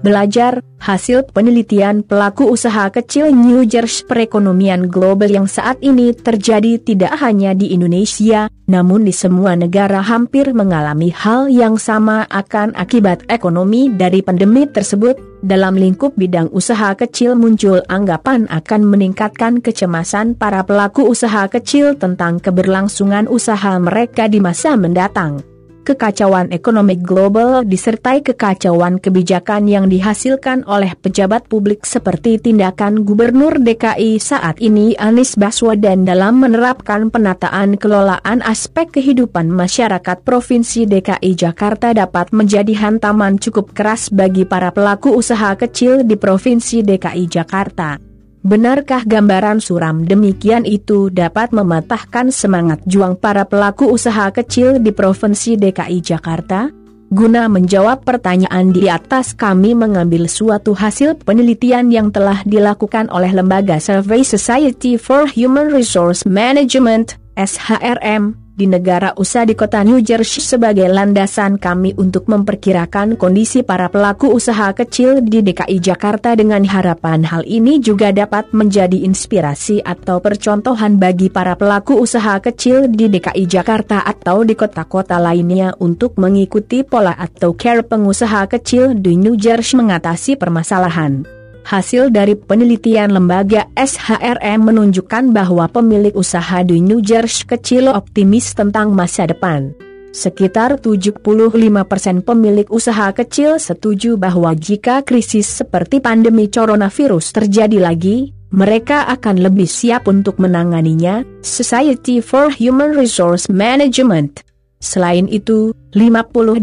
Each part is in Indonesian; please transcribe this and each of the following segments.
belajar, hasil penelitian pelaku usaha kecil New Jersey perekonomian global yang saat ini terjadi tidak hanya di Indonesia, namun di semua negara hampir mengalami hal yang sama akan akibat ekonomi dari pandemi tersebut. Dalam lingkup bidang usaha kecil muncul anggapan akan meningkatkan kecemasan para pelaku usaha kecil tentang keberlangsungan usaha mereka di masa mendatang kekacauan ekonomi global disertai kekacauan kebijakan yang dihasilkan oleh pejabat publik seperti tindakan Gubernur DKI saat ini Anies Baswedan dalam menerapkan penataan kelolaan aspek kehidupan masyarakat Provinsi DKI Jakarta dapat menjadi hantaman cukup keras bagi para pelaku usaha kecil di Provinsi DKI Jakarta. Benarkah gambaran suram demikian itu dapat mematahkan semangat juang para pelaku usaha kecil di Provinsi DKI Jakarta? Guna menjawab pertanyaan di atas kami mengambil suatu hasil penelitian yang telah dilakukan oleh Lembaga Survey Society for Human Resource Management, SHRM, di negara USA di kota New Jersey sebagai landasan kami untuk memperkirakan kondisi para pelaku usaha kecil di DKI Jakarta dengan harapan hal ini juga dapat menjadi inspirasi atau percontohan bagi para pelaku usaha kecil di DKI Jakarta atau di kota-kota lainnya untuk mengikuti pola atau care pengusaha kecil di New Jersey mengatasi permasalahan. Hasil dari penelitian lembaga SHRM menunjukkan bahwa pemilik usaha di New Jersey kecil optimis tentang masa depan. Sekitar 75% pemilik usaha kecil setuju bahwa jika krisis seperti pandemi coronavirus terjadi lagi, mereka akan lebih siap untuk menanganinya. Society for Human Resource Management Selain itu, 52%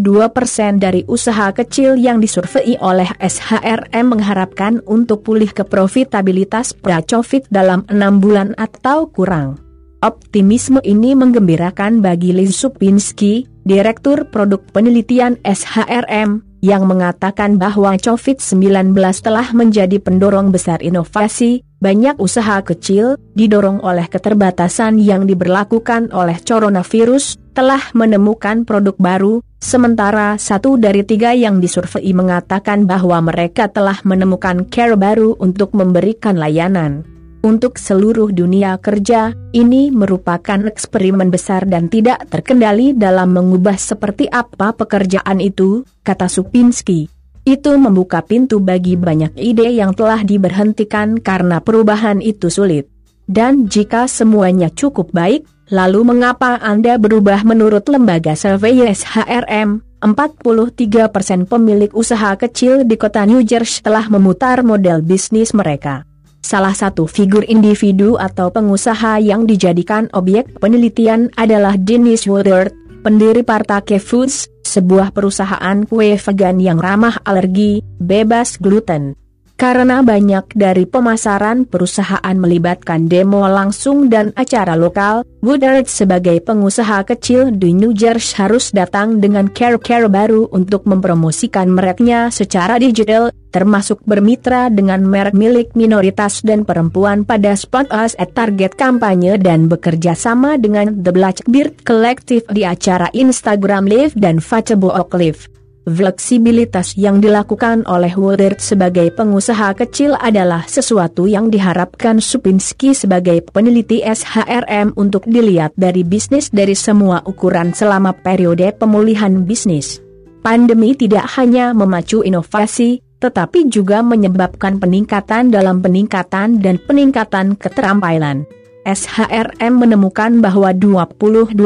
dari usaha kecil yang disurvei oleh SHRM mengharapkan untuk pulih ke profitabilitas pra-COVID dalam enam bulan atau kurang. Optimisme ini menggembirakan bagi Liz Supinski, Direktur Produk Penelitian SHRM, yang mengatakan bahwa COVID-19 telah menjadi pendorong besar inovasi, banyak usaha kecil, didorong oleh keterbatasan yang diberlakukan oleh coronavirus, telah menemukan produk baru, sementara satu dari tiga yang disurvei mengatakan bahwa mereka telah menemukan care baru untuk memberikan layanan. Untuk seluruh dunia kerja, ini merupakan eksperimen besar dan tidak terkendali dalam mengubah seperti apa pekerjaan itu, kata Supinski. Itu membuka pintu bagi banyak ide yang telah diberhentikan karena perubahan itu sulit. Dan jika semuanya cukup baik, Lalu mengapa Anda berubah menurut lembaga survei SHRM? 43% pemilik usaha kecil di kota New Jersey telah memutar model bisnis mereka. Salah satu figur individu atau pengusaha yang dijadikan objek penelitian adalah Dennis Woodard, pendiri Partake Foods, sebuah perusahaan kue vegan yang ramah alergi, bebas gluten. Karena banyak dari pemasaran perusahaan melibatkan demo langsung dan acara lokal, Woodard sebagai pengusaha kecil di New Jersey harus datang dengan care-care baru untuk mempromosikan mereknya secara digital, termasuk bermitra dengan merek milik minoritas dan perempuan pada spot as at target kampanye dan bekerja sama dengan The Blackbeard Collective di acara Instagram Live dan Facebook Live. Fleksibilitas yang dilakukan oleh Woodard sebagai pengusaha kecil adalah sesuatu yang diharapkan Supinski sebagai peneliti SHRM untuk dilihat dari bisnis dari semua ukuran selama periode pemulihan bisnis. Pandemi tidak hanya memacu inovasi, tetapi juga menyebabkan peningkatan dalam peningkatan dan peningkatan keterampilan. SHRM menemukan bahwa 22%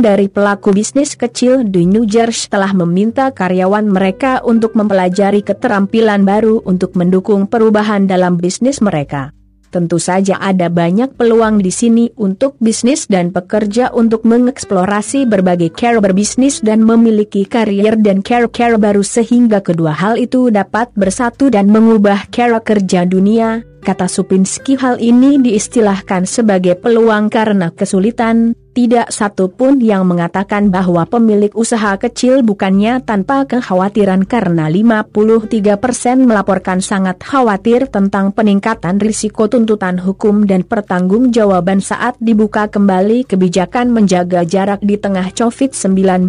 dari pelaku bisnis kecil di New Jersey telah meminta karyawan mereka untuk mempelajari keterampilan baru untuk mendukung perubahan dalam bisnis mereka. Tentu saja ada banyak peluang di sini untuk bisnis dan pekerja untuk mengeksplorasi berbagai care berbisnis dan memiliki karier dan care-care baru sehingga kedua hal itu dapat bersatu dan mengubah cara kerja dunia, Kata Supinski. Hal ini diistilahkan sebagai peluang karena kesulitan, tidak satu pun yang mengatakan bahwa pemilik usaha kecil bukannya tanpa kekhawatiran karena 53% melaporkan sangat khawatir tentang peningkatan risiko tuntutan hukum dan pertanggungjawaban saat dibuka kembali kebijakan menjaga jarak di tengah COVID-19,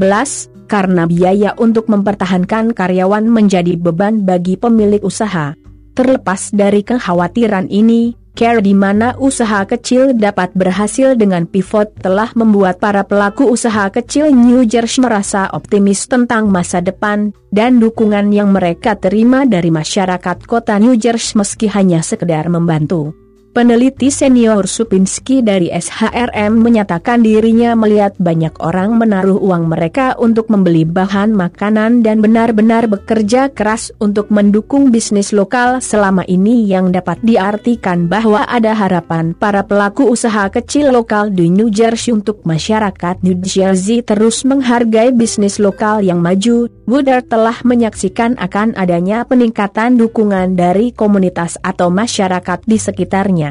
karena biaya untuk mempertahankan karyawan menjadi beban bagi pemilik usaha. Terlepas dari kekhawatiran ini, care di mana usaha kecil dapat berhasil dengan pivot telah membuat para pelaku usaha kecil New Jersey merasa optimis tentang masa depan dan dukungan yang mereka terima dari masyarakat kota New Jersey meski hanya sekedar membantu. Peneliti senior Supinski dari SHRM menyatakan dirinya melihat banyak orang menaruh uang mereka untuk membeli bahan makanan dan benar-benar bekerja keras untuk mendukung bisnis lokal selama ini yang dapat diartikan bahwa ada harapan para pelaku usaha kecil lokal di New Jersey untuk masyarakat New Jersey terus menghargai bisnis lokal yang maju. Woodard telah menyaksikan akan adanya peningkatan dukungan dari komunitas atau masyarakat di sekitarnya.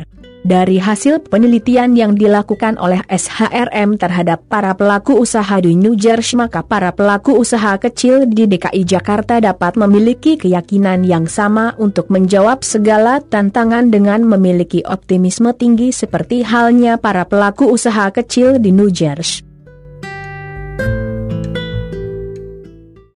Dari hasil penelitian yang dilakukan oleh SHRM terhadap para pelaku usaha di New Jersey maka para pelaku usaha kecil di DKI Jakarta dapat memiliki keyakinan yang sama untuk menjawab segala tantangan dengan memiliki optimisme tinggi seperti halnya para pelaku usaha kecil di New Jersey.